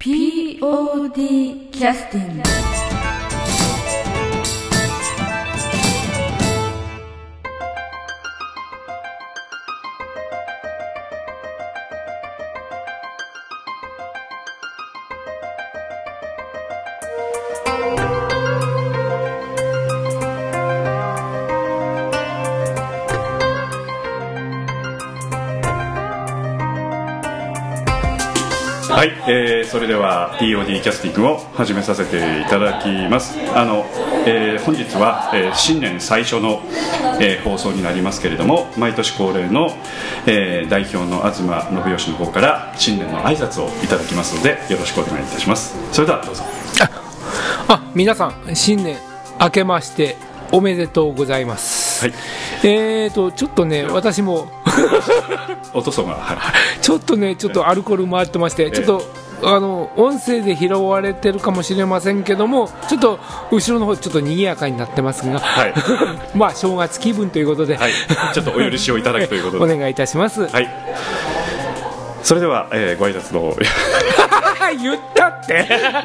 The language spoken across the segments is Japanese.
POD キャスティングえー、それでは POD キャスティングを始めさせていただきます。あの、えー本日は、えー新年最初の、えー放送になりますけれども毎年恒例の、えー代表の東信義の方から新年の挨拶をいただきますのでよろしくお願いいたします。それではどうぞ。あ皆さん新年明けましておめでとうございます、はい。えーとちょっとね私もおとそがはい。ちょっとねちょっとアルコール回ってましてちょっとあの音声で拾われてるかもしれませんけどもちょっと後ろの方ちょっと賑やかになってますが、はい。まあ正月気分ということで、はい。ちょっとお許しをいただくということで。お願いいたします、はい。それでは、えーご挨拶の。言ったって。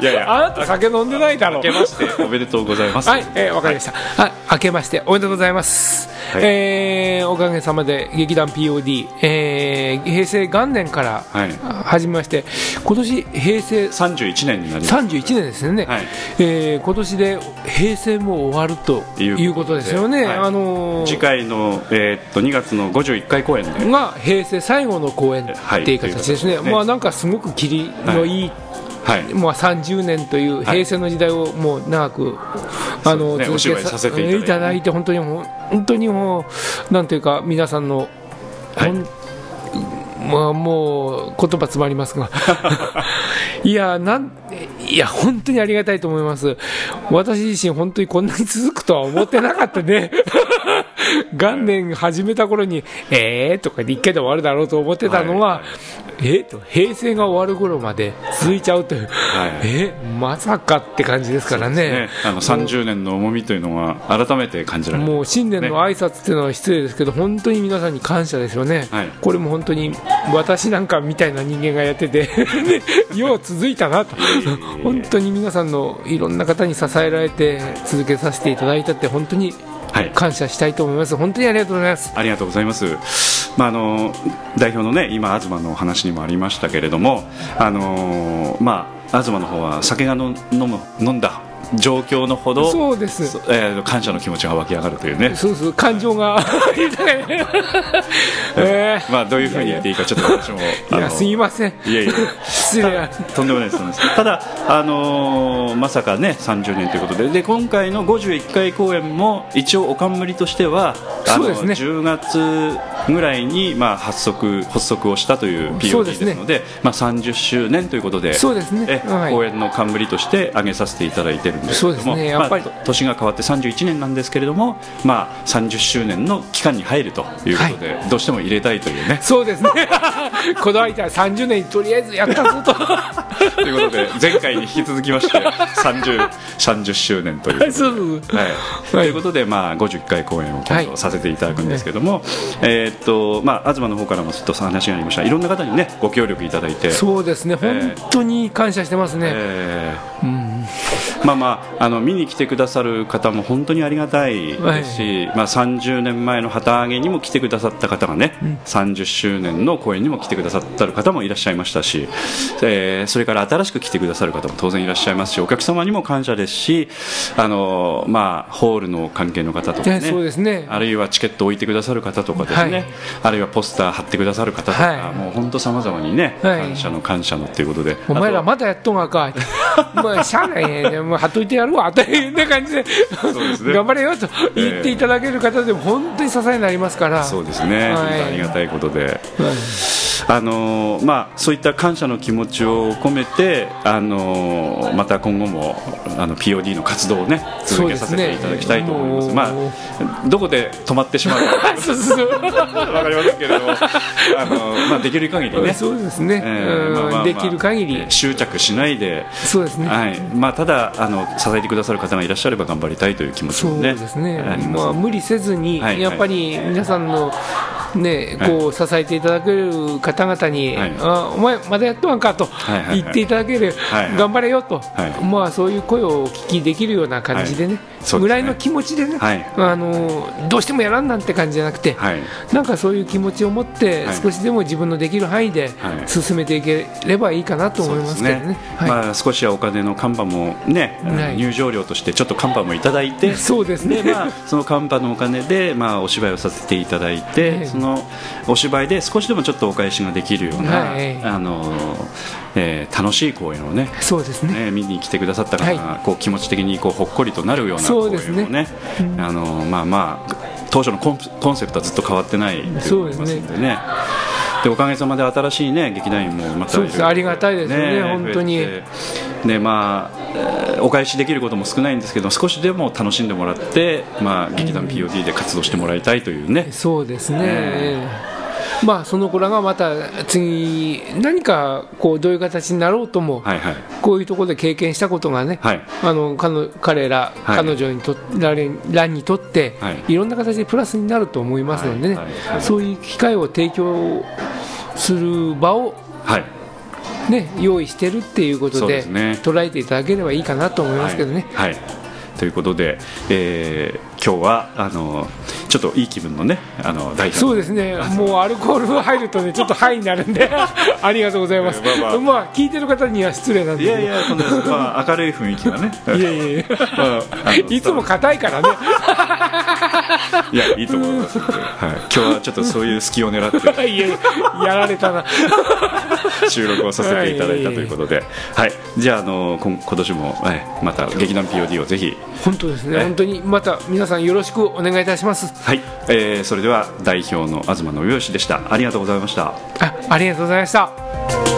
いやいや。あなた酒飲んでないだろ。明けましておめでとうございます。はい、えーわかりました。はい、明けましておめでとうございます。はい。えーおかげさまで劇団 POD、えー平成元年からはい。始めまして、今年平成31年になります。31年ですよね、はい。えー今年で平成も終わるということで。すよね、はい。あのー次回の、えーっと2月の51回公演で。が平成最後の公演っていう形ですね、まあなんかすごく切りのいい、はいまあ、30年という平成の時代をもう長く、あのそうですね。お芝居させていただいて。本当にもう本当にもうなんていうか皆さんの、はい。まあ、もう言葉詰まりますが。いやなんいや本当にありがたいと思います。私自身本当にこんなに続くとは思ってなかったね 元年始めた頃にえーとかで一回で終わるだろうと思ってたのは、はいえーと平成が終わる頃まで続いちゃうという、はいえまさかって感じですからね。ね、あの30年の重みというのは改めて感じられる。もう新年の挨拶っていうのは失礼ですけど、本当に皆さんに感謝ですよね、はい。これも本当に私なんかみたいな人間がやってて、よう続いたなと、本当に皆さんのいろんな方に支えられて続けさせていただいたって、本当にはい感謝したいと思います、本当にありがとうございます。ありがとうございます、まあ、あの代表のね今東のお話にもありましたけれどもあの、まあ、東の方は酒がの飲む飲んだ状況のほどそうです。そえー感謝の気持ちが湧き上がるというね。そうそう。感情が。えー。まあ、どういうふうに言っていいかちょっと私もいやすいません。いやいや失礼。とんでもないですとんでもないです。ただ、あのーまさかね30年ということで。で今回の51回公演も一応お冠としてはそうですね。10月ぐらいに、まあ、発足発足をしたという POD ですすのでまあ、30周年ということでそうですね。えはい。公演の冠として挙げさせていただいてるんですけれどもそうですねやっぱり。まあ年が変わって31年なんですけれども、まあ、30周年の期間に入るということで、どうしても入れたいというね。そうですね。この間30年にとりあえずやったぞと。ということで前回に引き続きまして 30, 30周年ということで。そうそうそう。はい、ということで、まあ、51回公演を今度させていただくんですけども、えーっとまあ、東の方からもちょっと話がありました。いろんな方に、ね、ご協力いただいて。そうですね、えー本当に感謝してますね、えーまあまあ、あの見に来てくださる方も本当にありがたいですし、まあ、30年前の旗揚げにも来てくださった方がね、30周年の公演にも来てくださった方もいらっしゃいましたし、えーそれから新しく来てくださる方も当然いらっしゃいますしお客様にも感謝ですしあの、まあ、ホールの関係の方とかねえそうですね。あるいはチケットを置いてくださる方とかですね、はい。あるいはポスター貼ってくださる方とか、はい。もう本当さまざまにね、はい。感謝の感謝のっていうことで。お前らまだやっとんがか、まあ、しゃあないね、もう貼っといてやるわ。というね感じで、ね。頑張れよと言っていただける方でも本当に支えになりますから、そうですね、はい。ありがたいことで、あのーまあ、そういった感謝の気持ちを込めて、あのーまた今後もあの POD の活動をね続けさせていただきたいと思います。すね。まあ、どこで止まってしまうか。そうそうそう。わかりませんけれども、あのーまあ、できる限りね。そうですね、えーまあまあまあうんできる限り、執着しないで、そうですね、はい。まあ、ただあの支えてくださる方がいらっしゃれば頑張りたいという気持ちそうもねですね、まあ、無理せずに、はい。やっぱり皆さんのね、こう支えていただける方々に、はい。あお前、まだやってわんかと言っていただける、はいはい。頑張れよと、はい。まあ、そういう声をお聞きできるような感じでね、ね。ぐらいの気持ちでね、はい。あの、どうしてもやらんなんて感じじゃなくて、はい。なんかそういう気持ちを持って、はい。少しでも自分のできる範囲ではい。進めていければいいかなと思いますけどね。はい。まあ、少しはお金の看板もね、入場料としてちょっと看板もいただいて、そうですね。でまあ、その看板のお金で、まあ、お芝居をさせていただいて、はいそのお芝居で少しでもちょっとお返しができるような、はいあのえー楽しい公演をねそうですね。ね、見に来てくださった方が、はこう気持ち的にこうほっこりとなるような公そうですね。演をねあのまあまあ当初のコンコンセプトはずっと変わってないと思いますんでね。でおかげさまで新しいね劇団員もまたそうです。いろいろありがたいですよね本当に。でまあえーお返しできることも少ないんですけど少しでも楽しんでもらって、まあ、劇団 POD で活動してもらいたいというね、そうですね、えまあその子らがまた次何かこうどういう形になろうとも、はいはい。こういうところで経験したことがね、はい。あの彼彼ら、はい。彼女にとられらにとって、はい。い、ろんな形でプラスになると思いますのでね、そういう機会を提供する場を、はい。ね、用意してるっていうことでね。捉えていただければいいかなと思いますけどね。はい、はいということで、えー今日はあのちょっといい気分のねあの代表そうですね、もうアルコールが入るとね、ちょっとハイになるんで、ありがとうございます。まあまあまあ、聞いてる方には失礼なんでいやいや、そんなまあ、明るい雰囲気がね。いやいやいや まあいつも硬いからね。いや、いいと思いますはい、今日はちょっとそういう隙を狙って いややられたな。収録をさせていただいたということで、はい、じゃあ、あの今今年も、はい、また劇団 POD をぜひ、本当ですね、え本当にまた皆さんよろしくお願いいたします。はい、えーそれでは代表の東信義でした。ありがとうございました。あ、ありがとうございました。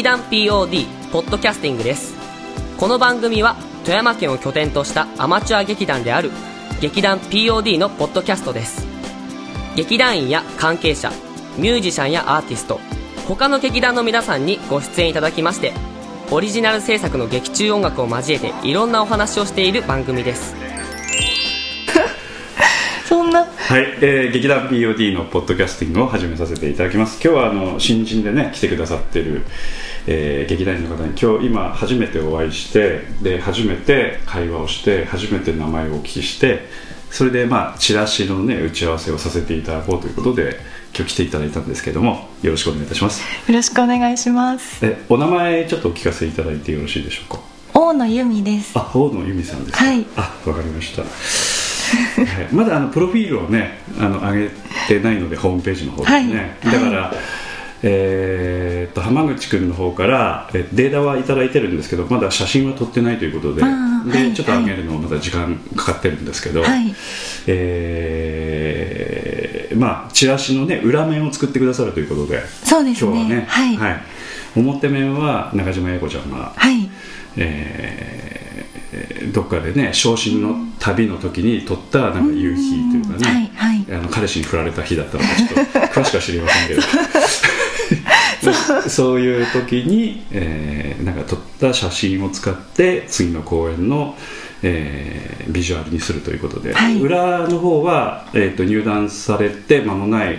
劇団 POD ポッドキャスティングです。この番組は富山県を拠点としたアマチュア劇団である劇団 POD のポッドキャストです。劇団員や関係者ミュージシャンやアーティスト他の劇団の皆さんにご出演いただきましてオリジナル制作の劇中音楽を交えていろんなお話をしている番組です。そんな？はい、えー劇団 POD のポッドキャスティングを始めさせていただきます。今日はあの新人でね来てくださってる、えー劇団員の方に今日今初めてお会いしてで初めて会話をして初めて名前をお聞きしてそれでまあチラシのね打ち合わせをさせていただこうということで今日来ていただいたんですけどもよろしくお願いいたします。よろしくお願いします。えお名前ちょっとお聞かせいただいてよろしいでしょうか？大野由美です。あ大野由美さんですか？はい。あわかりました、はい。まだあのプロフィールをねあの上げてないのでホームページの方でね、はい。だから、えーっと浜口君の方からえデータはいただいてるんですけどまだ写真は撮ってないということでで、はい。ちょっと上げるのまだ時間かかってるんですけど、はい。えーまあチラシのね裏面を作ってくださるということでそうです今日はねねはい。はい、表面は中島英子ちゃんがはい。えーどっかでね昇進の旅の時に撮ったなんか夕日というかね、はいはい。あの彼氏に振られた日だったのかちょっと詳しくは知りませんけど そう。いう時に、えーなんか撮った写真を使って次の公演の、えービジュアルにするということで、はい。裏の方は、えー、と入団されて間もない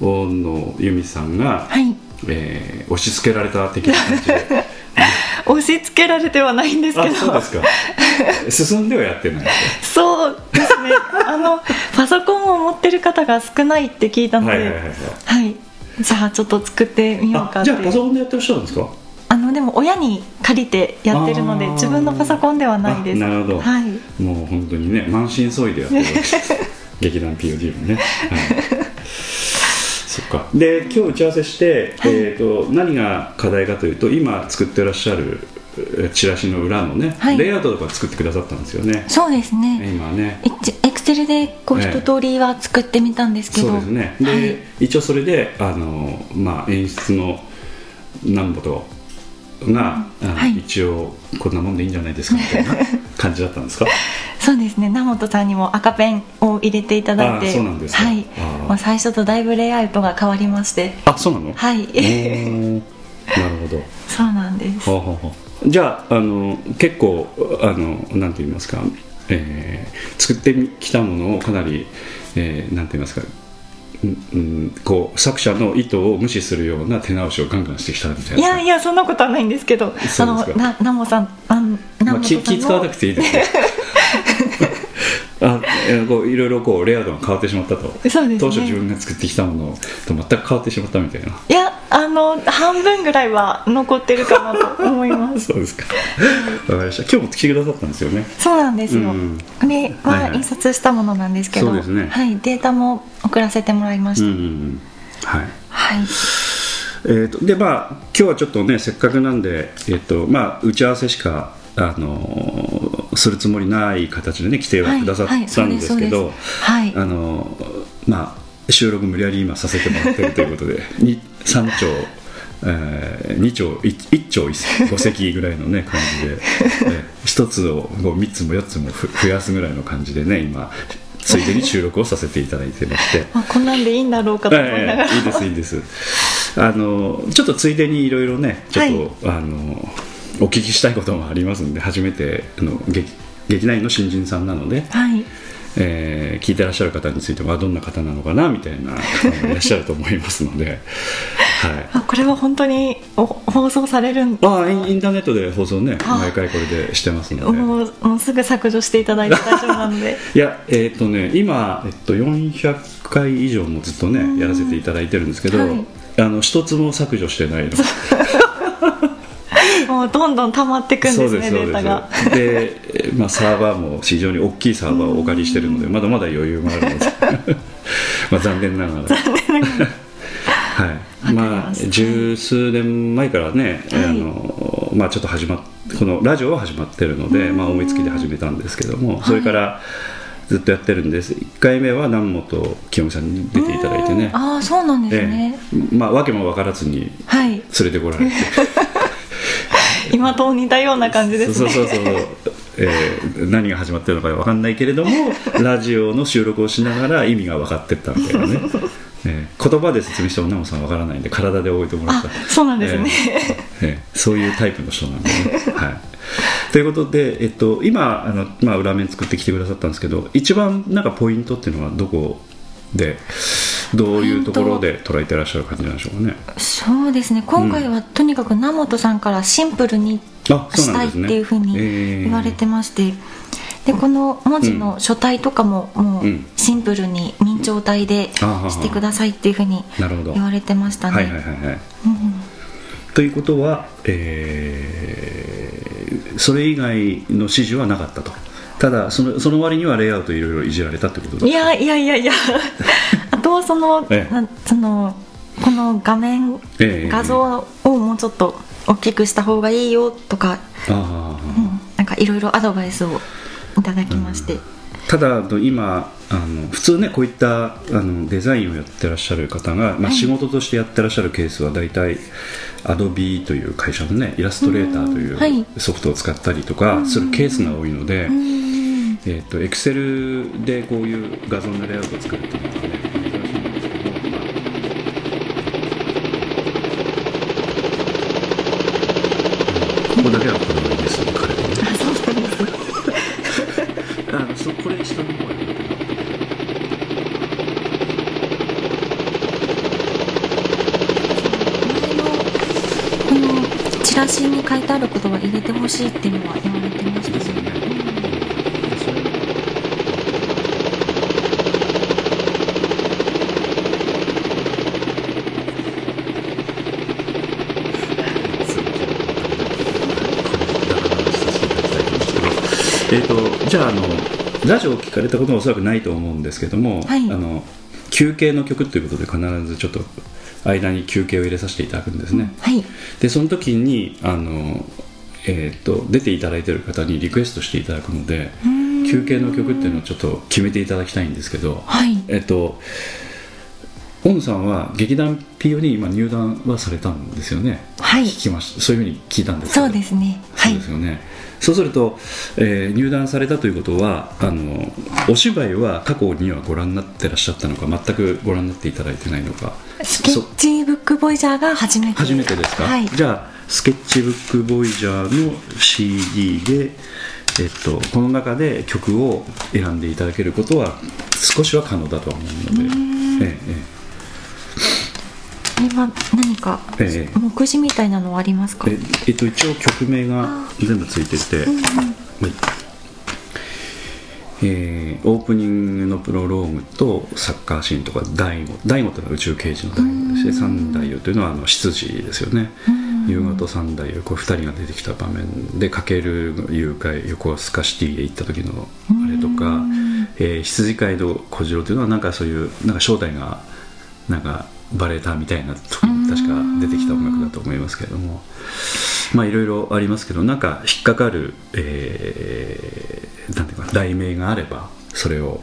大野由美さんが、はい。えー押し付けられた的な感じで。押し付けられてはないんですけあどそうですか。進んではやってない。そうですね。あのパソコンを持ってる方が少ないって聞いたので。はいはいはいはい。はいじゃあちょっと作ってみようかってあじゃあパソコンでやってらっしゃるんですか？あのでも親に借りてやってるので自分のパソコンではないです。あなるほど。はい。もう本当にね満身創痍でやってる 劇団 POD もね、はい、そっか。で今日打ち合わせして、えー、と何が課題かというと今作ってらっしゃるえチラシの裏のね、はい。レイアウトとか作ってくださったんですよね。そうですね。今ねエクセルでこうええ一通りは作ってみたんですけど、そうですね。で、はい。一応それであの、まあ、演出の南歩とが、あのはい。一応こんなもんでいいんじゃないですかみたいな 感じだったんですか？そうですね。名本さんにも赤ペンを入れていただいて。あそうなんですか。はい。もう最初とだいぶレイアウトが変わりまして。あそうなの？はい。なるほど。そうなんです。じゃああの結構あのなんて言いますか、えー作ってきたものをかなり、えーなんて言いますかうんうんこう作者の意図を無視するような手直しをガンガンしてきたみたいな。いやいやそんなことはないんですけどそうですか。あのなナモさんあのナまあ、気気使わなくていいですよあえーこういろいろこうレイアウトが変わってしまったと。ね。当初自分が作ってきたものと全く変わってしまったみたいな。いやあの半分ぐらいは残ってるかなと思います。そうですか。わかりました。今日も来てくださったんですよね。そうなんですよ、うん。これはいはい。は印刷したものなんですけど、そうですね。はい、データも送らせてもらいました、うんうんうん。はい。はい。えー、とでまあ今日はちょっとねせっかくなんで、えーとまあ、打ち合わせしか、あのーするつもりない形でね来てはくださったんですけど、はいあのーまあ収録無理やり今させてもらってるということで に3丁、え2丁 1, 丁5席ぐらいのね 感じで、え1つをもう3つも4つもふ増やすぐらいの感じでね今ついでに収録をさせていただいてまして。まあ、こんなんでいいんだろうかと思いながら、ええいいですいいです。あのちょっとついでにいろいろねちょっと、あのお聞きしたいこともありますんで初めての劇劇団員の新人さんなので、はい。えー聞いてらっしゃる方についてはどんな方なのかなみたいな方もいらっしゃると思いますので、はい、あこれは本当にお放送されるんああインインターネットで放送ねあ毎回これでしてますので。もうもうすぐ削除していただいて大丈夫なので。いやえっ、とね今、えっと、400回以上もずっとねやらせていただいてるんですけど、はい。あの一つも削除してないの もうどんどん溜まっていくんですねデータが。で、えまあ、サーバーも非常に大きいサーバーをお借りしてるのでまだまだ余裕があるので。まあ残念ながら。はい。まあ十数年前からね、はい。あのまあちょっと始まっこのラジオは始まってるので、まあ、思いつきで始めたんですけども、それからずっとやってるんです。1回目は南本清美さんに出ていただいてね。ああそうなんですえね、え。まあ訳も分からずにはい。連れてこられて 今と似たような感じですね。そうそうそうそう、えー何が始まってるのか分かんないけれども ラジオの収録をしながら意味が分かってったみたいなね、えー言葉で説明してもナモさん分からないんで体で覚えてもらった。あそうなんですね、えーえーそういうタイプの人なんでね、はい、ということで、えっと、今あの、まあ、裏面作ってきてくださったんですけど一番なんかポイントっていうのはどこで？どういうところで捉えてらっしゃる感じなんでしょうかね。そうですね。今回はとにかく名本さんからシンプルにしたいっていうふうにえー言われてまして、でこの文字の書体とかももうシンプルに明朝体でしてくださいっていうふうに言われてましたね、ということは、えーそれ以外の指示はなかったと。ただそのその割にはレイアウトいろいろいじられたってことですかいやいやいやいや あとはその,、そのこの画面、ええ。画像をもうちょっと大きくした方がいいよとか、うんなんかいろいろアドバイスをいただきまして、ただあの今あの普通ねこういったあのデザインをやってらっしゃる方が、まあ、仕事としてやってらっしゃるケースは大体 Adobe という会社のねイラストレーターといいうソフトを使ったりとかするケースが多いので、うん。えっ、と Excel でこういう画像のレイアウトを作るっていうのはね珍しいんですけど、まあここだけはこだわりです彼はねあそうなんですあのそこれ下の方がいい前のこのチラシに書いてあることは入れてほしいっていうのは言われてましたですよね。えー、とじゃああのラジオを聞かれたことはおそらくないと思うんですけども、はいあの休憩の曲ということで必ずちょっと間に休憩を入れさせていただくんですね、はい。でその時にあの、えー、と出ていただいている方にリクエストしていただくので休憩の曲っていうのをちょっと決めていただきたいんですけど、はい。えっと大野さんは劇団 PO に今入団はされたんですよね？はい。聞きました。そういうふうに聞いたんですそうですね。はい。そうですよね、そうすると、えー入団されたということはあのお芝居は過去にはご覧になってらっしゃったのか全くご覧になっていただいてないのか。スケッチブックボイジャーが初めて。初めてですか、はい。じゃあスケッチブックボイジャーの CD で、えっと、この中で曲を選んでいただけることは少しは可能だとは思うので、えこれは何かええ。ええ目次みたいなのはありますか？ええっと、一応曲名が全部ついてて、はい。えーオープニングのプロローグとサッカーシーンとか大悟大悟というのは宇宙刑事の大悟でして三太夫というのはあの執事ですよね。夕方と三太夫こう2人が出てきた場面でかける誘拐横須賀シティへ行った時のあれとか、えー羊飼いの小次郎というのはなんかそういうなんか正体がなんかバレたみたいな確か出てきた音楽だと思いますけれども。まあいろいろありますけどなんか引っかかる、えーなんていうか題名があればそれを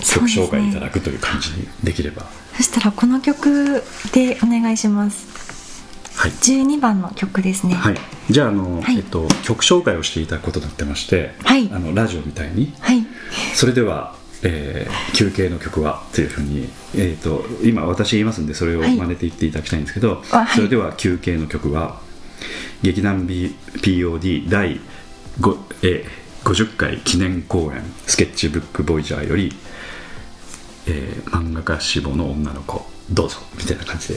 曲紹介いただくという感じにできれば、そしたらこの曲でお願いします。はい、12番の曲ですね。はい、じゃああの、はい。えっと、曲紹介をしていただくことになってまして、はい。あのラジオみたいに。はい。それでは、えー休憩の曲はというふうに、えー、と今私言いますんでそれをはい。真似て言っていただきたいんですけど、あはい。それでは休憩の曲は劇団 B POD 第5、えー50回記念公演スケッチブックボイジャーより、えー漫画家志望の女の子どうぞみたいな感じで。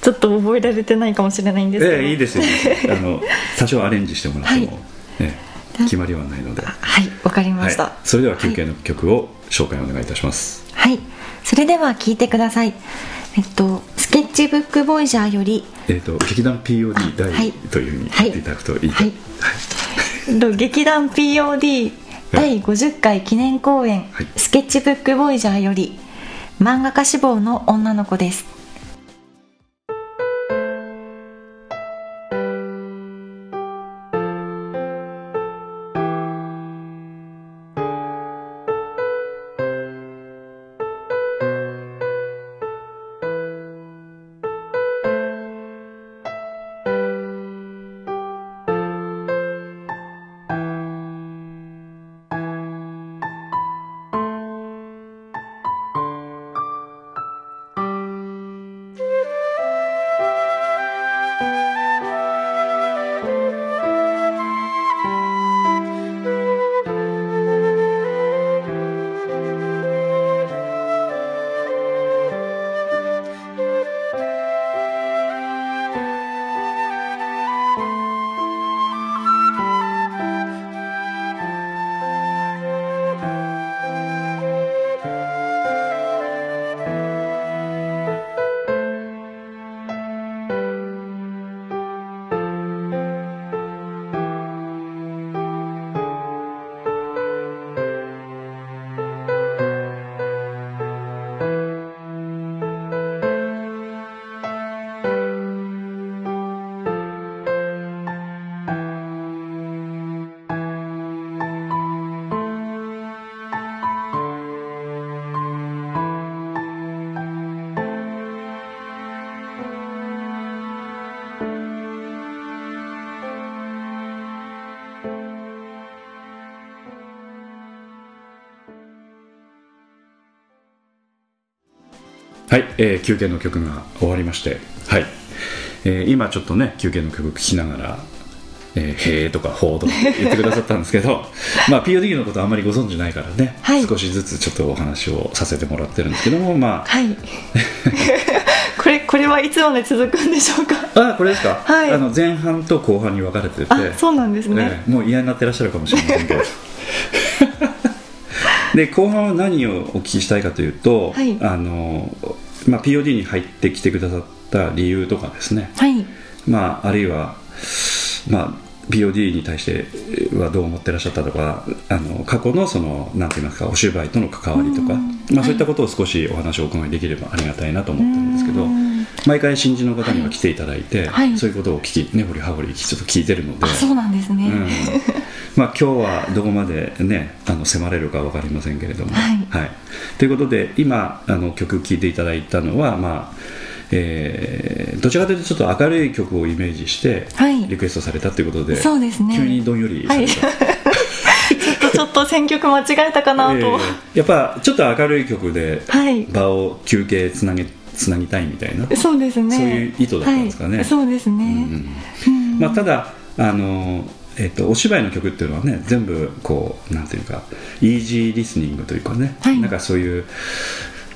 ちょっと覚えられてないかもしれないんですけど、ええいいですよいいですあの多少アレンジしてもらっても、はいええ決まりはないので、ははいわかりました、い、それでは休憩の曲を紹介お願いいたします、はい、それでは聞いてください。えっと、スケッチブックボイジャーより、えー、と劇団 POD 大、はい。というふうに言っていただくといいと、はい。えっと劇団 POD 第50回記念公演、はい。スケッチブックボイジャーより、漫画家志望の女の子です。はい、えー休憩の曲が終わりまして、はいえー今ちょっとね休憩の曲聴きながら「えー、へーとか「ほー」とか言ってくださったんですけど まあ POD のことあんまりご存知ないからね、はい。少しずつちょっとお話をさせてもらってるんですけどもまはい。これ、これはいつまで続くんでしょうか？ああこれですか、はい。あの前半と後半に分かれてて。あ、そうなんですね。ええもう嫌になってらっしゃるかもしれませんけど。で後半は何をお聞きしたいかというと、はい。あのまあ、POD に入ってきてくださった理由とかですね、はい。まあ、あるいは、まあ、POD に対してはどう思ってらっしゃったとかあの過去のそのなんて言いますかお芝居との関わりとか、まあ、そういったことを少しお話をお伺いできればありがたいなと思ってるんですけど、毎回新人の方には来ていただいて、はいそういうことを聞き根掘り葉掘りちょっと聞いてるので。あそうなんですね、うんまあ、今日はどこまで、ね、あの迫れるか分かりませんけれども。はい。ということで今あの曲聴いていただいたのは、まあえーどちらかというとちょっと明るい曲をイメージしてはい。リクエストされたということで、そうですね。急にどんよりされた、ちょっとちょっと選曲間違えたかなと、えーやっぱちょっと明るい曲ではい。場を休憩つなげつなぎたいみたいな、そうですね。そういう意図だったんですかね。はい、そうですね、うん。まあ、ただあの、えっとお芝居の曲っていうのはね全部こうなんていうかイージーリスニングというかね、はい。なんかそういう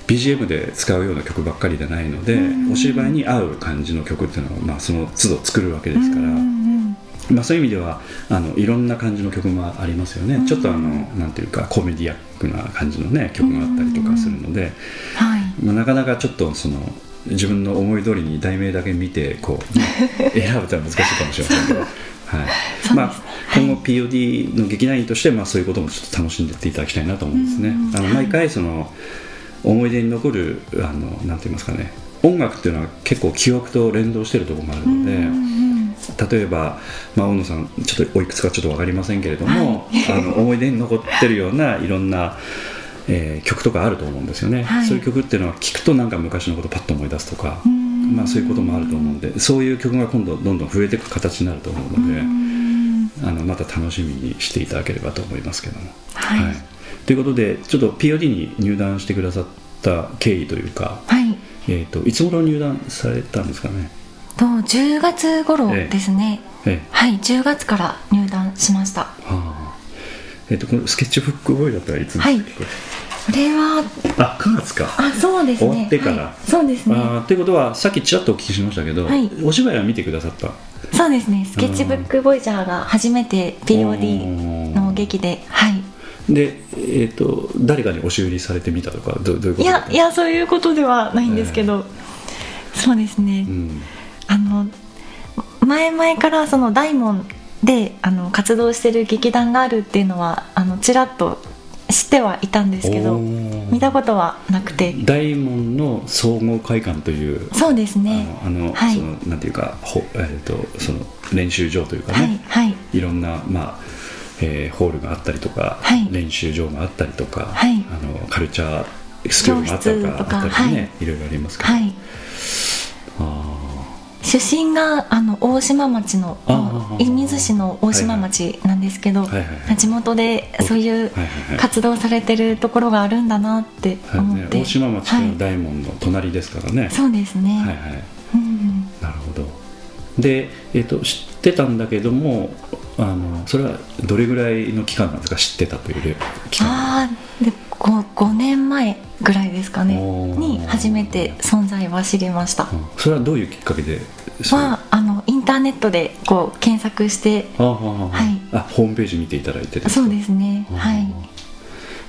BGM で使うような曲ばっかりじゃないので、お芝居に合う感じの曲っていうのを、まあ、その都度作るわけですから、うんまあ、そういう意味ではあのいろんな感じの曲もありますよね、ちょっとあのなんていうかコメディアックな感じのね曲があったりとかするので、はい。まあ、なかなかちょっとその自分の思い通りに題名だけ見てこう、ね選ぶというのは難しいかもしれませんけど、はい。まあ、今後 POD の劇団員として、まあ、そういうこともちょっと楽しんでいっていただきたいなと思うんですね。あの毎回その思い出に残るあのなんて言いますかね。音楽っていうのは結構記憶と連動しているところもあるので、例えば、まあ、大野さんちょっとおいくつかちょっと分かりませんけれども、あの思い出に残ってるようないろんな、えー曲とかあると思うんですよね、はい。そういう曲っていうのは聞くとなんか昔のことパッと思い出すとか、まあ、そういうこともあると思うんでそういう曲が今度どんどん増えていく形になると思うので、あのまた楽しみにしていただければと思いますけども。はい。ということでちょっと POD に入団してくださった経緯というか、はい。えー、といつ頃入団されたんですかね、と10月頃ですね、ええ。はい10月から入団しました。はあ。えー、とこのスケッチブックボーイだったらいつはいですか？ここれは。れあ9月か。あそうですね。終わってから。はい。そうですね。ということはさっきちらっとお聞きしましたけど、はい。お芝居は見てくださった？そうですね。スケッチブックボイジャーが初めて POD の劇で。はい。で、えー、と誰かに押し売りされてみたとかどどういうこといやいやそういうことではないんですけど、そうですね、うん。あの前々からその大門であの活動してる劇団があるっていうのはあのちらっと知ってはいたんですけど見たことはなくて。大門の総合会館というそうですね。あのはい。そのなんていうかほ、えー、とその練習場というかはいね、はい。い、ろんな、まあえーホールがあったりとか、はい。練習場があったりとか、はい。あのカルチャースクールがあったりとかあったりね、、はい。ろいろありますけど、はい。あ出身があの大島町の射水市の大島町なんですけど、はいはいはい。地元でそういうはいはいはい。活動されてるところがあるんだなってーはいね、思って、大島町のははい。大門の隣ですからね、そうですね、はいはい。うん。なるほど。で、えー、と知ってたんだけどもあのそれはどれぐらいの期間なんですか？知ってたという期間。ああで 5, 5年前ぐらいですかねに初めて存在は知りました。うん。それはどういうきっかけで？それ。はあのインターネットでこう検索してはい。あホームページ見ていただいてそうですね。はい。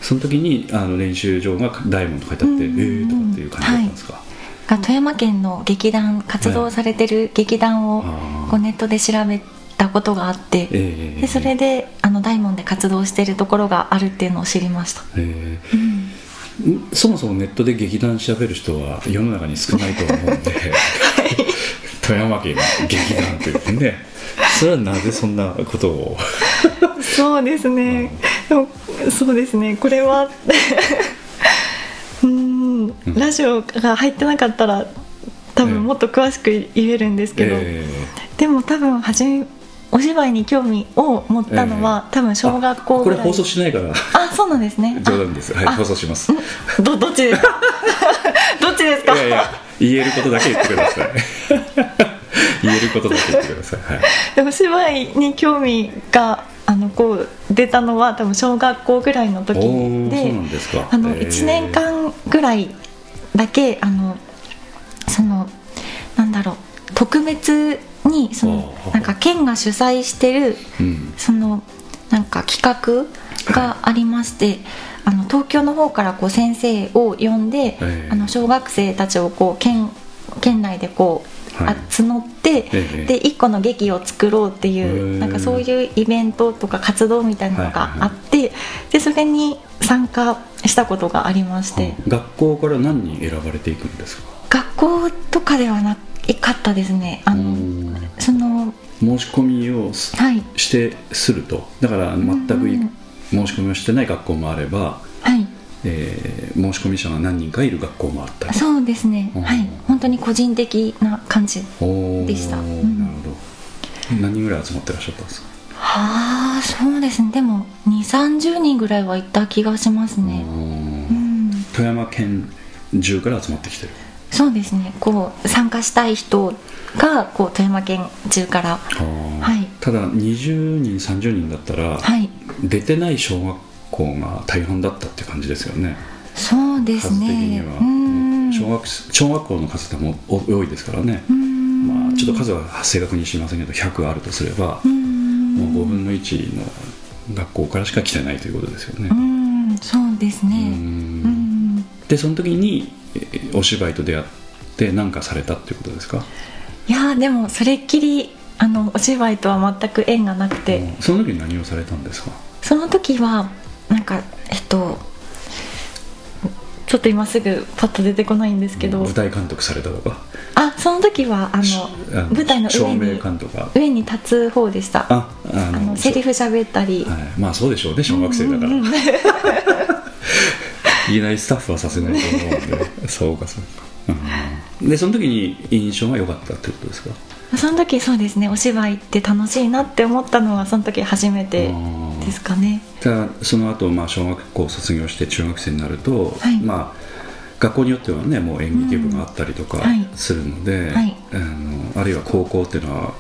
その時にあの練習場が大門と書いてあって、うんえーとかっていう感じだったんですか、が富山県の劇団活動されてる劇団をこうネットで調べたことがあって、ええでそれであの大門で活動してるところがあるっていうのを知りました、えーん。そもそもネットで劇団調べる人は世の中に少ないと思うんで、富山県劇団というね。それはなぜそんなことを？そうですね、でもそうですね。これは うーん。ラジオが入ってなかったら多ええ。分もっと詳しく言えるんですけど、えでも多分初めお芝居に興味を持ったのは、多分小学校ぐらい。これ放送しないから。あそうなんですね。冗談です。はいあ放送します。いどどっちですか？どっちですか？やいや言えることだけ言ってください。言えることだけ言ってください、はい。でも芝居に興味があのこう出たのは多分小学校ぐらいの時で。そうなんですか。あのへー。1年間ぐらいだけあのそのなんだろう特別にそのなんか県が主催してるうん。そのなんか企画がありまして、あの東京の方からこう先生を呼んで、ええ。あの小学生たちをこう県県内でこう、はい。あ募って、ええ。で一個の劇を作ろうっていうなんかそういうイベントとか活動みたいなのがあって、でそれに参加したことがありまして、学校から何人選ばれていくんですか？学校とかではなかったですね。あのその申し込みをすはい。してすると。だから全くいうん申し込みをしてない学校もあれば、はい。えー申し込み者が何人かいる学校もあったり。そうですね。うん。はい。本当に個人的な感じでした。うん。なるほど。何人ぐらい集まってらっしゃったんですか、はあそうですね。でも2 3 0人ぐらいはいた気がしますね。うん。富山県中から集まってきてる。そうですね。こう参加したい人がこう富山県中から。はい。ただ20人30人だったら、はい。出てない小学校が大半だったって感じですよね。そうです数的にね。小学小学校の数っても多多いですからね、うん。まあ、ちょっと数は正確に知りませんけど100あるとすれば、うん。もう5分の1の学校からしか来てないということですよね、うん。そうですね。でその時にえーお芝居と出会って何かされたっていうことですか、でもそれっきりあのお芝居とは全く縁がなくて、その時に何をされたんですか？その時はなんかえっとちょっと今すぐパッと出てこないんですけど、舞台監督されたとか？あその時はあの舞台の照明上に監督。か上に立つ方でした。あああのセリフ喋ったり、はい、まあそうでしょうね小学生だから、うんうん いきなりスタッフはさせないと思うんで。そうかそうか、うん、でその時に印象が良かったってことですか？その時そうですね。お芝居って楽しいなって思ったのはその時初めてですかね。ただその後、まあ小学校を卒業して中学生になると、はい。まあ学校によってはねもう演劇部があったりとかするので、はい。あのあるいは高校っていうのは、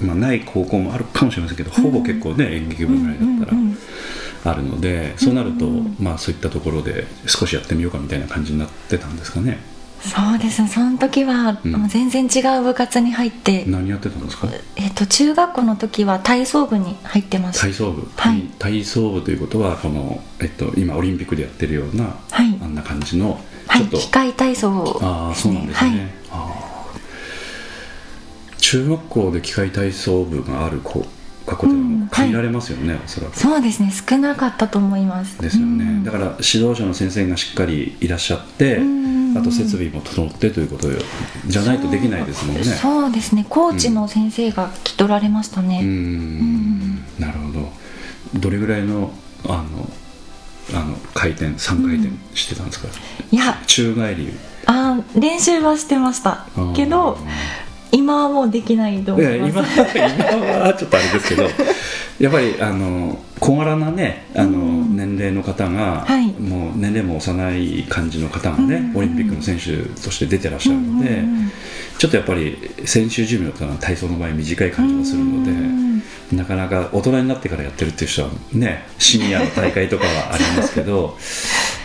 まあ、ない高校もあるかもしれませんけど、ほぼ結構ね演劇部ぐらいだったらうんうんうんあるので、そうなると、うん。まあそういったところで少しやってみようかみたいな感じになってたんですかねそうです。ねその時は、うん。もう全然違う部活に入って、何やってたんですか？えっと中学校の時は体操部に入ってました体操部、はい。体操部ということはこの、えっと、今オリンピックでやってるような、はい。あんな感じのはい。ちょっと、機械体操ああそうなんですね、あー中学校で機械体操部がある子学校でうんも限られますよね、おそらく。そうですね。少なかったと思います。ですよね、うん。だから指導者の先生がしっかりいらっしゃって、うんあと設備も整ってということじゃないとできないですもんね。そうですね。コーチの先生が来とられましたね、ん。なるほど。どれぐらいのあのあの回転3回転してたんですか、いや。宙返りあー練習はしてました。ーけど今はもうできないと思います。今今はちょっとあれですけどやっぱりあの小柄なねあの、うん。年齢の方が、はい。もう年齢も幼い感じの方がね、うん。オリンピックの選手として出てらっしゃるので、うんうんうん。ちょっとやっぱり選手寿命っていうのは体操の場合短い感じがするので、うん。なかなか大人になってからやってるっていう人はねシニアの大会とかはありますけど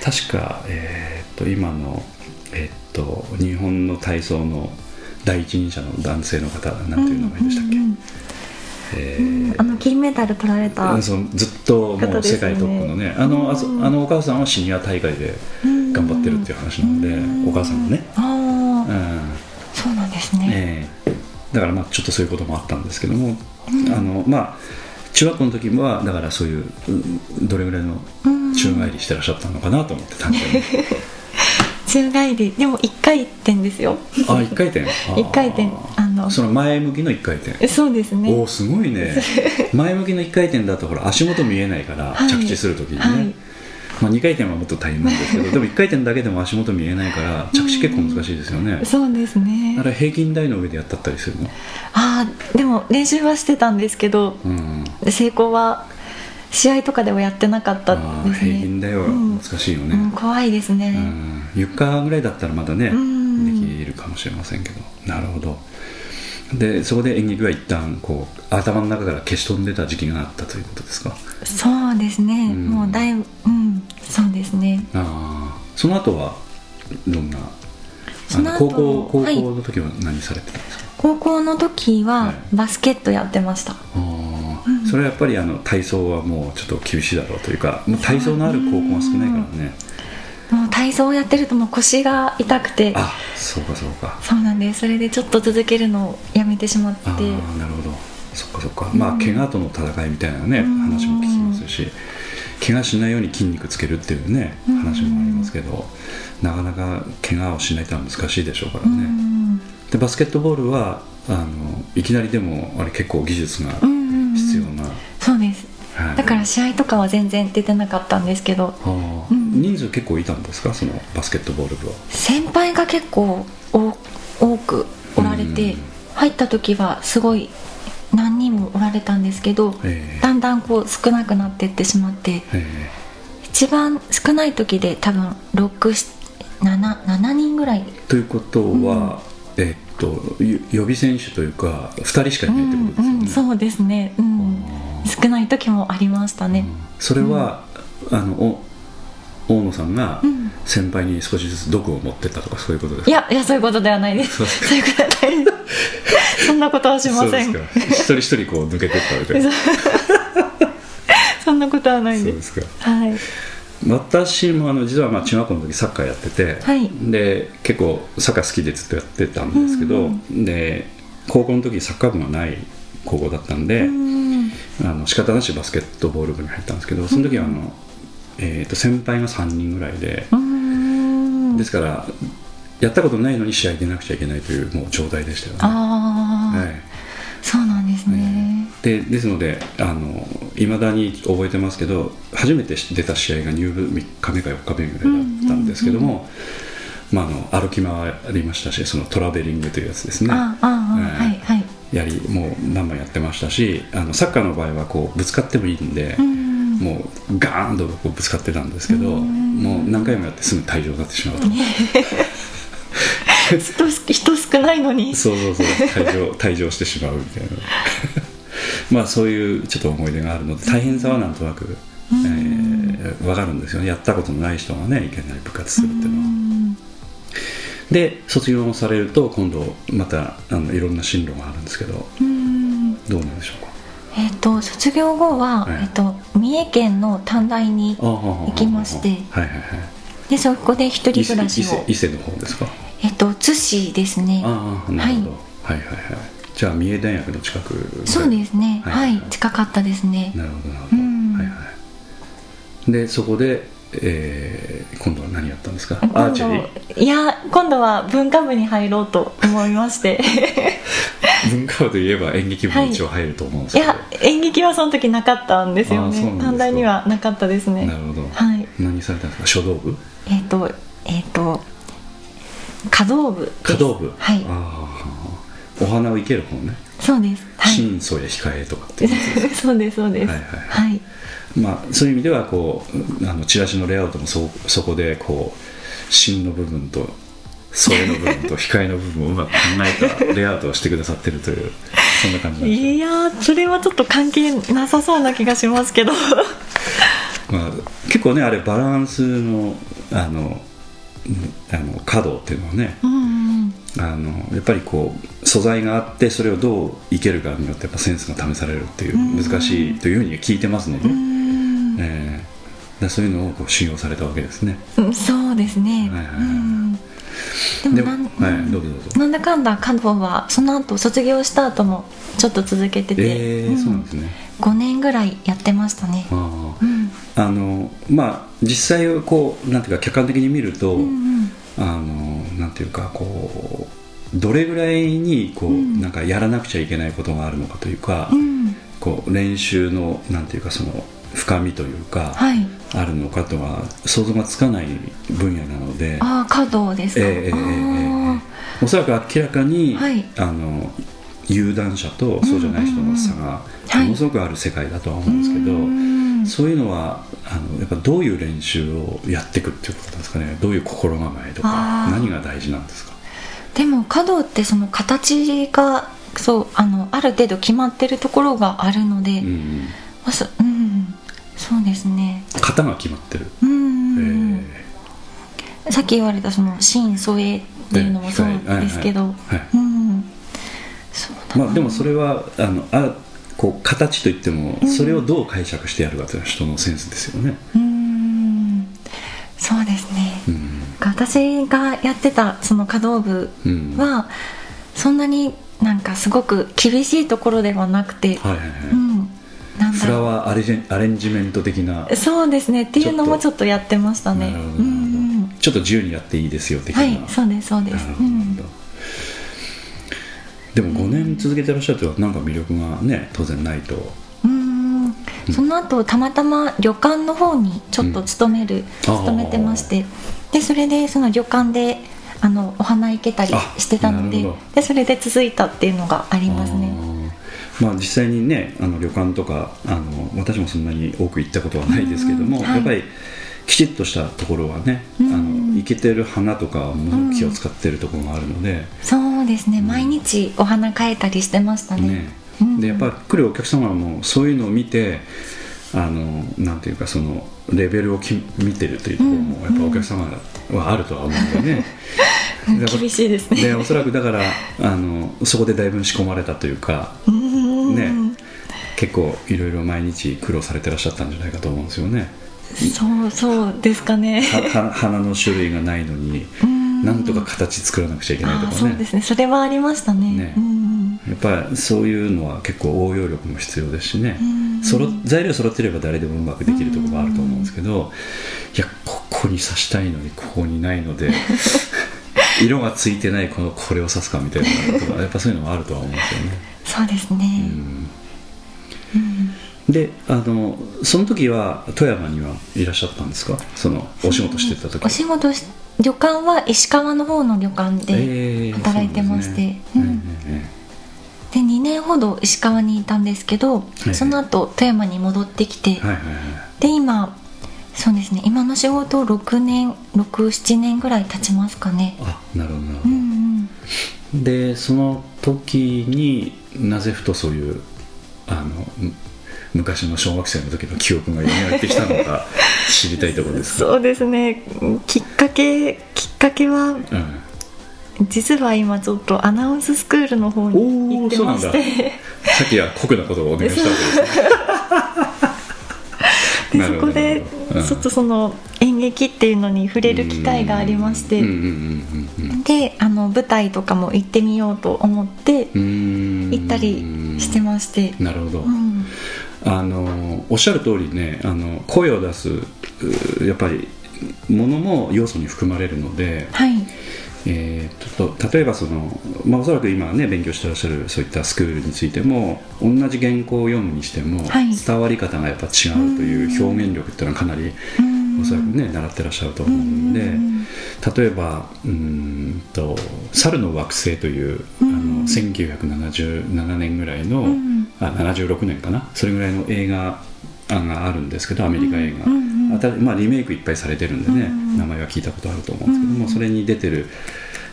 確か、えーっと今の、えーっと日本の体操の第一人者の男性の方なんていう名前でしたっけ、うんうんえーうんあの金メダル取られたずっともう世界トップのねあのあそあのお母さんはシニア大会で頑張ってるっていう話なので、お母さんもね、あうあん。そうなんですね、ええ。だからまあちょっとそういうこともあったんですけども、あのまあ中学校の時はだからそういううんどれぐらいのうん。宙返りしてらっしゃったのかなと思って単純に 宙返り。でも1回転ですよ。あ一回転？一回転。あの。その前向きの一回転？そうですね。おおすごいね。前向きの一回転だとほら足元見えないから、はい。着地する時にね、はい。まあ、2回転はもっと大変なんですけど でも1回転だけでも足元見えないから着地結構難しいですよね。そうですね。あれ平均台の上でやったったりするの？ああでも練習はしてたんですけどうん。成功は試合とかではやってなかったですね。平均台はうん。難しいよね、うん怖いですね、うん。床ぐらいだったらまだね、うん。できるかもしれませんけど。なるほど。でそこで演劇は一旦こう頭の中から消し飛んでた時期があったということですか？そうですね、うん。もうだいぶうん。そうですね。ああその後はどんな高校高はい。校の時は何されてたんですか、高校の時ははい。バスケットやってました、ああそれはやっぱりあの体操はもうちょっと厳しいだろうというかもう体操のある高校が少ないからね。もう体操をやってるともう腰が痛くて。あそうかそうか。そうなんです。それでちょっと続けるのをやめてしまって。ああなるほど。そっかそっか。まあ怪我との戦いみたいなねうん。話も聞きますし怪我しないように筋肉つけるっていうね話もありますけど、なかなか怪我をしないとは難しいでしょうからね、でバスケットボールはあのいきなりでもあれ結構技術がだから試合とかは全然出てなかったんですけど。あー人数結構いたんですか？そのバスケットボール部は。先輩が結構お多くおられてうん。入った時はすごい何人もおられたんですけどええ。だんだんこう少なくなっていってしまってえ一番少ない時で多分677人ぐらい。ーということは、えっとゆ予備選手というか2人しかいないってことですよね、うんうん、そうですね、うん、少ない時もありましたね、それは、あのお大野さんがん。先輩に少しずつ毒を持ってったとかそういうことですか？いやいやそういうことではないです。そういうことではないです。そんなことはしません。一人一人こう抜けてったみたいな。そ んなことはないでそうですすか。はい。私もあの実はまあ中学校の時サッカーやってて、はい。で結構サッカー好きでずっとやってたんですけど、で高校の時サッカー部がない高校だったんで、うんあの仕方なしバスケットボール部に入ったんですけどその時はあの、えー、と先輩が3人ぐらいで、うん。ですからやったことないのに試合出なくちゃいけないというもう状態でしたよね。ああ、はい。そうなんですね、でですのでいまだに覚えてますけど初めて出た試合が入部3日目か4日目ぐらいだったんですけども、まあ、あの歩き回りましたしそのトラベリングというやつですね。はいやりもう何枚やってましたしあのサッカーの場合はこうぶつかってもいいんで、うん。もうガーンとこうぶつかってたんですけど、もう何回もやってすぐ退場になってしまうと。人少ないのに。そうそうそう。退場 退場してしまうみたいな。まあそういうちょっと思い出があるので大変さはなんとなく、えー、分かるんですよね。やったことのない人がねいきなり部活するっていうのはで卒業されると今度またあのいろんな進路があるんですけどうん。どうなんでしょうか？えっ、と卒業後は、はい。えっと三重県の短大に行きまして。はいはいはい。でそこで一人暮らしを。勢伊勢の方ですか？えっ、と津市ですね。ああなるほど、はい、はいはいじゃあ三重大学の近くそうですね。ははいい、はい。近かったですね。なるほどなるほど、うん。はいはい。でそこで、えー今度は何やったんですか？アーチェリー？いや今度は文化部に入ろうと思いまして。文化部といえば演劇部に一応入ると思うんですけど、いや演劇はその時なかったんですよね。短大にはなかったですね。なるほど、はい。何されたんですか？書道部？えっ、とえっ、と華道部華道部？はい。ああお花を生ける方ねそうです。はい。真相や控えとかって そうですそうです。はいははい。まあそういう意味ではこうあのチラシのレイアウトもそそこでこう芯の部分と添えの部分と 控えの部分をうまく考えたレイアウトをしてくださってるというそんな感じなんですよいやーそれはちょっと関係なさそうな気がしますけど。まあ、結構ねあれバランスのあのうんあの角っていうのはねうんうんあのやっぱりこう素材があってそれをどういけるかによってやっぱセンスが試されるっていう難しいというふうに聞いてますので、うん。えーだそういうのをこう信用されたわけですね。うんそうですね、はいはいでもでなんはいどうぞどうぞ。なんだかんだ華道はその後卒業した後もちょっと続けてて、えーそうなんですね。5年ぐらいやってましたね。あうん。ああのまあ実際をこうなんていうか客観的に見ると、うん。あのなんていうかこうどれぐらいにこう、うん。なんかやらなくちゃいけないことがあるのかというか、うん。こう練習のなんていうかその深みというか、はい。あるのかとは想像がつかない分野なので、ああ華道ですか、ええええええあおそらく明らかに、はい。あの有段者とそうじゃない人の差がうんものすごくある世界だとは思うんですけど、うん。そういうのはあのやっぱどういう練習をやっていくっていうことなんですかね。どういう心構えとか何が大事なんですか？でも華道ってその形がそうあのある程度決まってるところがあるので、うんうん。まうん。そうですね。型が決まってる、うんえさっき言われたその真添えっていうのもそうですけど、はい。はい。はい。うまあ、でもそれはあのあこう形といってもそれをどう解釈してやるかというのは人のセンスですよね、うん。そうですね、うん。私がやってたその華道部うん。は、そんなになんかすごく厳しいところではなくて、はいはいはい、うフラワーアレンアレンジメント的なそうですね。っていうのもちょっとやってましたね。ちょっと自由にやっていいですよ的な、はいそうですそうです。うんでも5年続けてらっしゃるとなんか魅力がね当然ないと。うん。その後たまたま旅館の方にちょっと勤める、あー。勤めてまして。でそれでその旅館であのお花行けたりあしてたのででそれで続いたっていうのがありますね。まあ、実際にねあの旅館とかあの私もそんなに多く行ったことはないですけども、うん。はい。やっぱりきちっとしたところはね、うん。あの生けてる花とかはも気を使ってるところがあるので、そうですね。毎日お花変えたりしてましたね。ね。うん。でやっぱり来るお客様もそういうのを見てあのなんていうかそのレベルをき見てるというところもやっぱお客様はあるとは思うんでね。うんだから厳しいですね。でおそらくだからあのそこでだいぶ仕込まれたというか、うん。ね。結構いろいろ毎日苦労されてらっしゃったんじゃないかと思うんですよねそうそうですかね。はは花の種類がないのにうん。なんとか形作らなくちゃいけないとかあーそうでねすね。それはありましたね。ね。うん。やっぱりそういうのは結構応用力も必要ですしね。うん。そろ材料揃ってれば誰でもうまくできるところがあると思うんですけどいやここに刺したいのにここにないので 色がついてないこのこれを刺すかみたいなのとかやっぱそういうのはあるとは思うんですよね。そうですねであのその時は富山にはいらっしゃったんですか？そのお仕事してた時。お仕事し旅館は石川の方の旅館でえー働いてまして、そううん。なんですねで2年ほど石川にいたんですけど、いその後富山に戻ってきて、はいはいはい。で今そうですね今の仕事6年67年ぐらい経ちますかね。あなるほどなるほど、うんうん。でその時になぜふとそういうあのむ昔の小学生の時の記憶が蘇ってきたのか 知りたいところですか？そうですね。きっかけきっかけはうん。実は今ちょっとアナウンススクールの方に行ってまして。さっきは酷なことをお願いしたわけですね。でそこでちょっとその演劇っていうのに触れる機会がありまして。であの舞台とかも行ってみようと思って行ったりしてまして。なるほど、うんあのおっしゃる通りねあの声を出すうやっぱりものも要素に含まれるので、はい。えーちょっと例えばその、まあ、おそらく今ね勉強してらっしゃるそういったスクールについても同じ原稿を読むにしても、はい。伝わり方がやっぱ違うという表現力っていうのはかなりうんおそらくね習ってらっしゃると思うんで、うん例えばうーんと「猿の惑星」という、あの1977年ぐらいの、ん。あ76年かな？それぐらいの映画があるんですけどアメリカ映画、まあ、リメイクいっぱいされてるんでね、うん名前は聞いたことあると思うんですけども、それに出てる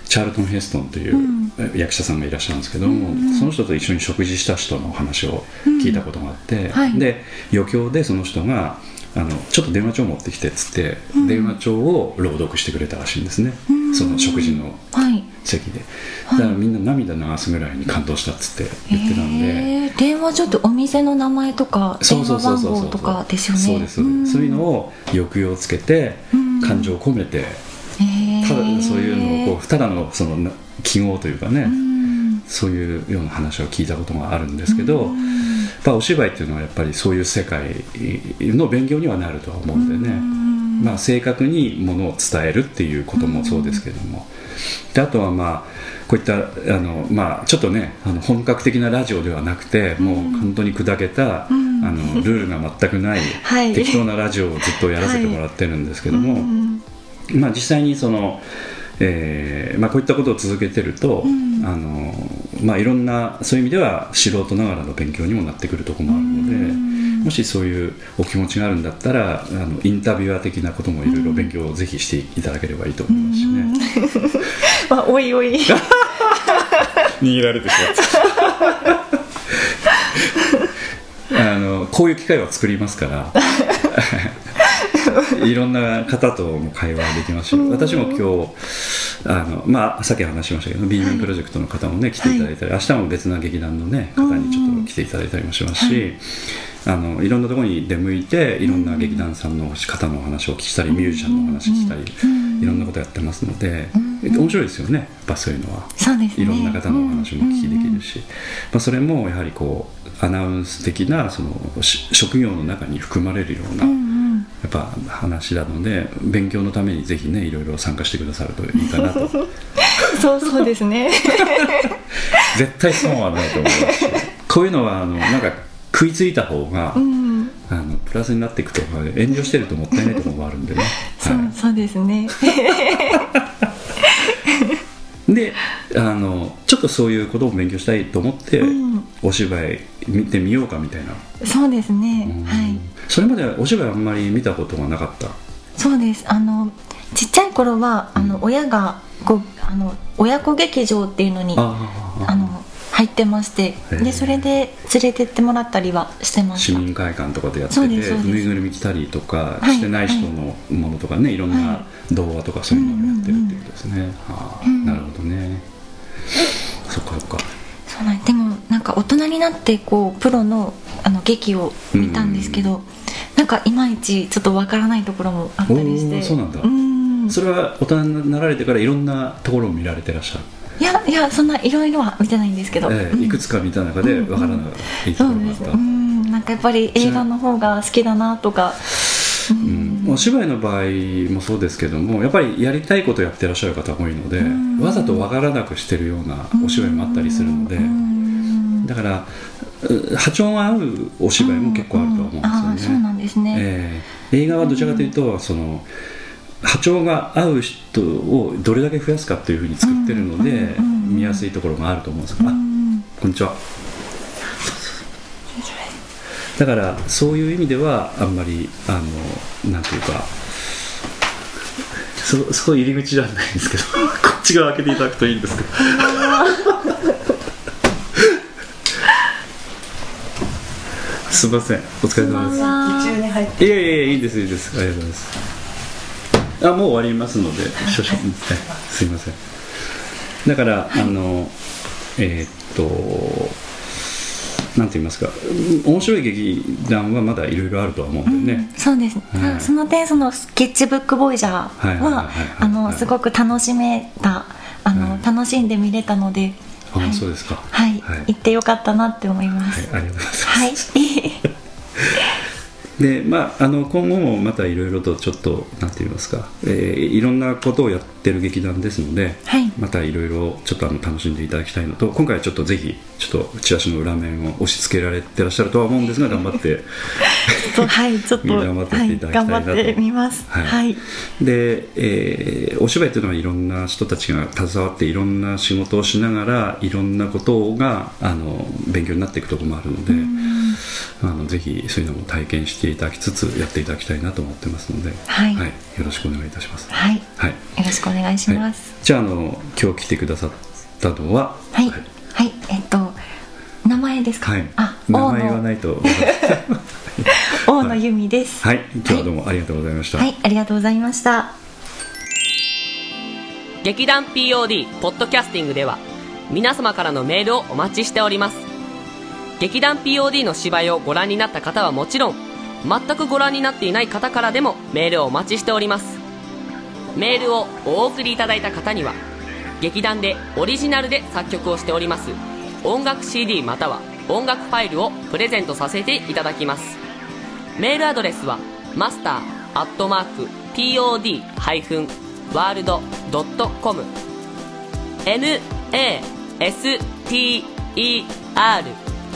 チャールトン・ヘストンといううん役者さんがいらっしゃるんですけども、その人と一緒に食事した人の話を聞いたことがあって、はい。で余興でその人があのちょっと電話帳持ってきてっつって、電話帳を朗読してくれたらしいんですね、その食事のはい。席で。だからみんな涙流すぐらいに感動したっつって言ってたんで、へー電話ちょっとお店の名前とかそうそう電話番そうそう。そう号とかですよね。そうですそうです。そういうのを抑揚をつけてうん。感情を込めてただそういうのをこうただのそのな記号というかねうん。そういうような話を聞いたことがあるんですけどやっぱお芝居っていうのはやっぱりそういう世界の勉強にはなるとは思うんでね。まあ正確にものを伝えるっていうこともそうですけれども。であとはまあこういったあの、まあ、ちょっとねあの本格的なラジオではなくてもう本当に砕けた、あのルールが全くない、はい。適当なラジオをずっとやらせてもらってるんですけども、まあ、実際にその、えーまあ、こういったことを続けてると、あのまあ、いろんなそういう意味では素人ながらの勉強にもなってくるところもあるので、もしそういうお気持ちがあるんだったらあのインタビュアー的なこともいろいろ勉強をぜひしていただければいいと思いますしね。まあおいおい。逃げられてしまった あのこういう機会は作りますから いろんな方とも会話できますし私も今日あの、まあ、さっき話しましたけど B 面プロジェクトの方もね来ていただいたり、明日も別な劇団の、ね、方にちょっと来ていただいたりもしますし、あのいろんなところに出向いていろんな劇団さんの方のお話をお聞きしたりミュージシャンのお話したり、いろんなことやってますので、面白いですよね。やっぱそういうのは。そうですね。いろんな方のお話もお聞きできるし、まあ、それもやはりこうアナウンス的なそのし職業の中に含まれるような、やっぱ話なので勉強のためにぜひねいろいろ参加してくださるといいかなと。そうそうですね。絶対損はないと思いますしこういうのはあのなんか食いついた方が、うん。あのプラスになっていくとか遠慮してるともったいないところもあるんでね、そうはい。そうですね。であのちょっとそういうことを勉強したいと思って、うん。お芝居見てみようかみたいな、そうですね、うん。はいそれまでお芝居あんまり見たことがなかった？そうです。あのちっちゃい頃はあの親がこうあの親子劇場っていうのにああの入ってましてでそれで連れてってもらったりはしてました。市民会館とかでやっててぬいぐるみ着たりとかはいしてない人のものとかね、い、ろんなは童話とかそういうのをやってるっていうことですね、ああうん。なるほどね。そっかそっか。そうなんでもなんか大人になってこうプロのあの劇を見たんですけど、なんかいまいちちょっとわからないところもあったりして。そうなんだ。ん。それは大人になられてからいろんなところを見られてらっしゃる、いやいやそんないろいろは見てないんですけど、うん。ええいくつか見た中でわからないうですころがあった、うん。なんかやっぱり映画の方が好きだなとか。うん。お芝居の場合もそうですけどもやっぱりやりたいことをやってらっしゃる方が多いのでん。わざとわからなくしてるようなお芝居もあったりするのでうん。だからう波長が合うお芝居も結構あるとは思うんですよね、ああそうなんですね、ええ。映画はどちらかというと、その波長が合う人をどれだけ増やすかっていうふうに作ってるので、うんうんうん見やすいところがあると思うんですが、あうんこんにちは。だからそういう意味ではあんまりあのなんていうかそそういう入り口じゃないんですけど。こっち側開けていただくといいんですけどすいません。お疲れ様です。中に入っていやいやいやいいですいいです。ありがとうございます。あもう終わりますので 少々はい。すいません。だから、あのえーっとなんて言いますか。面白い劇団はまだいろいろあるとは思うんでね、そうです。ね、はい。その点そのスケッチブックボイジャーはあのすごく楽しめたあの、はい。楽しんで見れたのであ、はい。そうですか。はい、はい。行ってよかったなって思います。はい、ありがとうございます、はい、でまあ、あの今後もまたいろいろとちょっとなんて言いますか、えーいろんなことをやってる劇団ですので、はい。またいろいろちょっとあの楽しんでいただきたいのと今回はちょっとぜひちょっとチラシの裏面を押し付けられてらっしゃるとは思うんですが頑張って。とはいちょっと頑張ってはい いただきたいなと。頑張ってみます。はい。はい。で、えーお芝居というのはいろんな人たちが携わっていろんな仕事をしながらいろんなことがあの勉強になっていくところもあるのであのぜひそういうのも体験していただきつつやっていただきたいなと思ってますので、はい。よろしくお願いいたします。はい。はい。よろしくお願いしはい。ますじゃああの今日来てくださったのははい。はい、えっと名前ですか、はい。あ名前言わないと大野 由美です。はい。今日はどうもありがとうございました、はい、ありがとうございました。劇団 POD ポッドキャスティングでは皆様からのメールをお待ちしております劇団 POD の芝居をご覧になった方はもちろん全くご覧になっていない方からでもメールをお待ちしております。メールをお送りいただいた方には劇団でオリジナルで作曲をしております音楽 CD または音楽ファイルをプレゼントさせていただきます。メールアドレスはマスターアットマーク pod-world.com master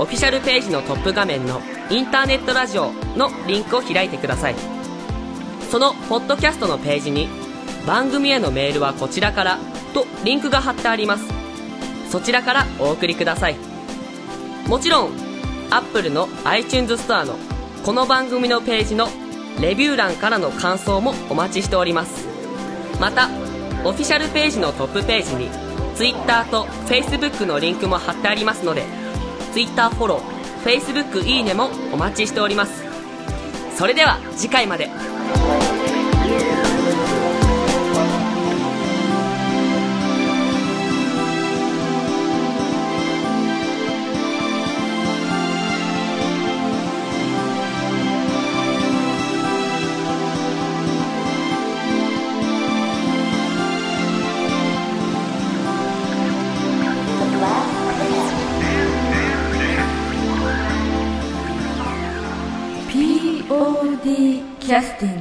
オフィシャルページのトップ画面のインターネットラジオのリンクを開いてください。そのポッドキャストのページに番組へのメールはこちらからとリンクが貼ってあります。そちらからお送りください。もちろん Apple の iTunes ストアのこの番組のページのレビュー欄からの感想もお待ちしております。またオフィシャルページのトップページに Twitter と Facebook のリンクも貼ってありますので Twitter フォロー Facebook いいねもお待ちしております。それでは次回まで。Justin.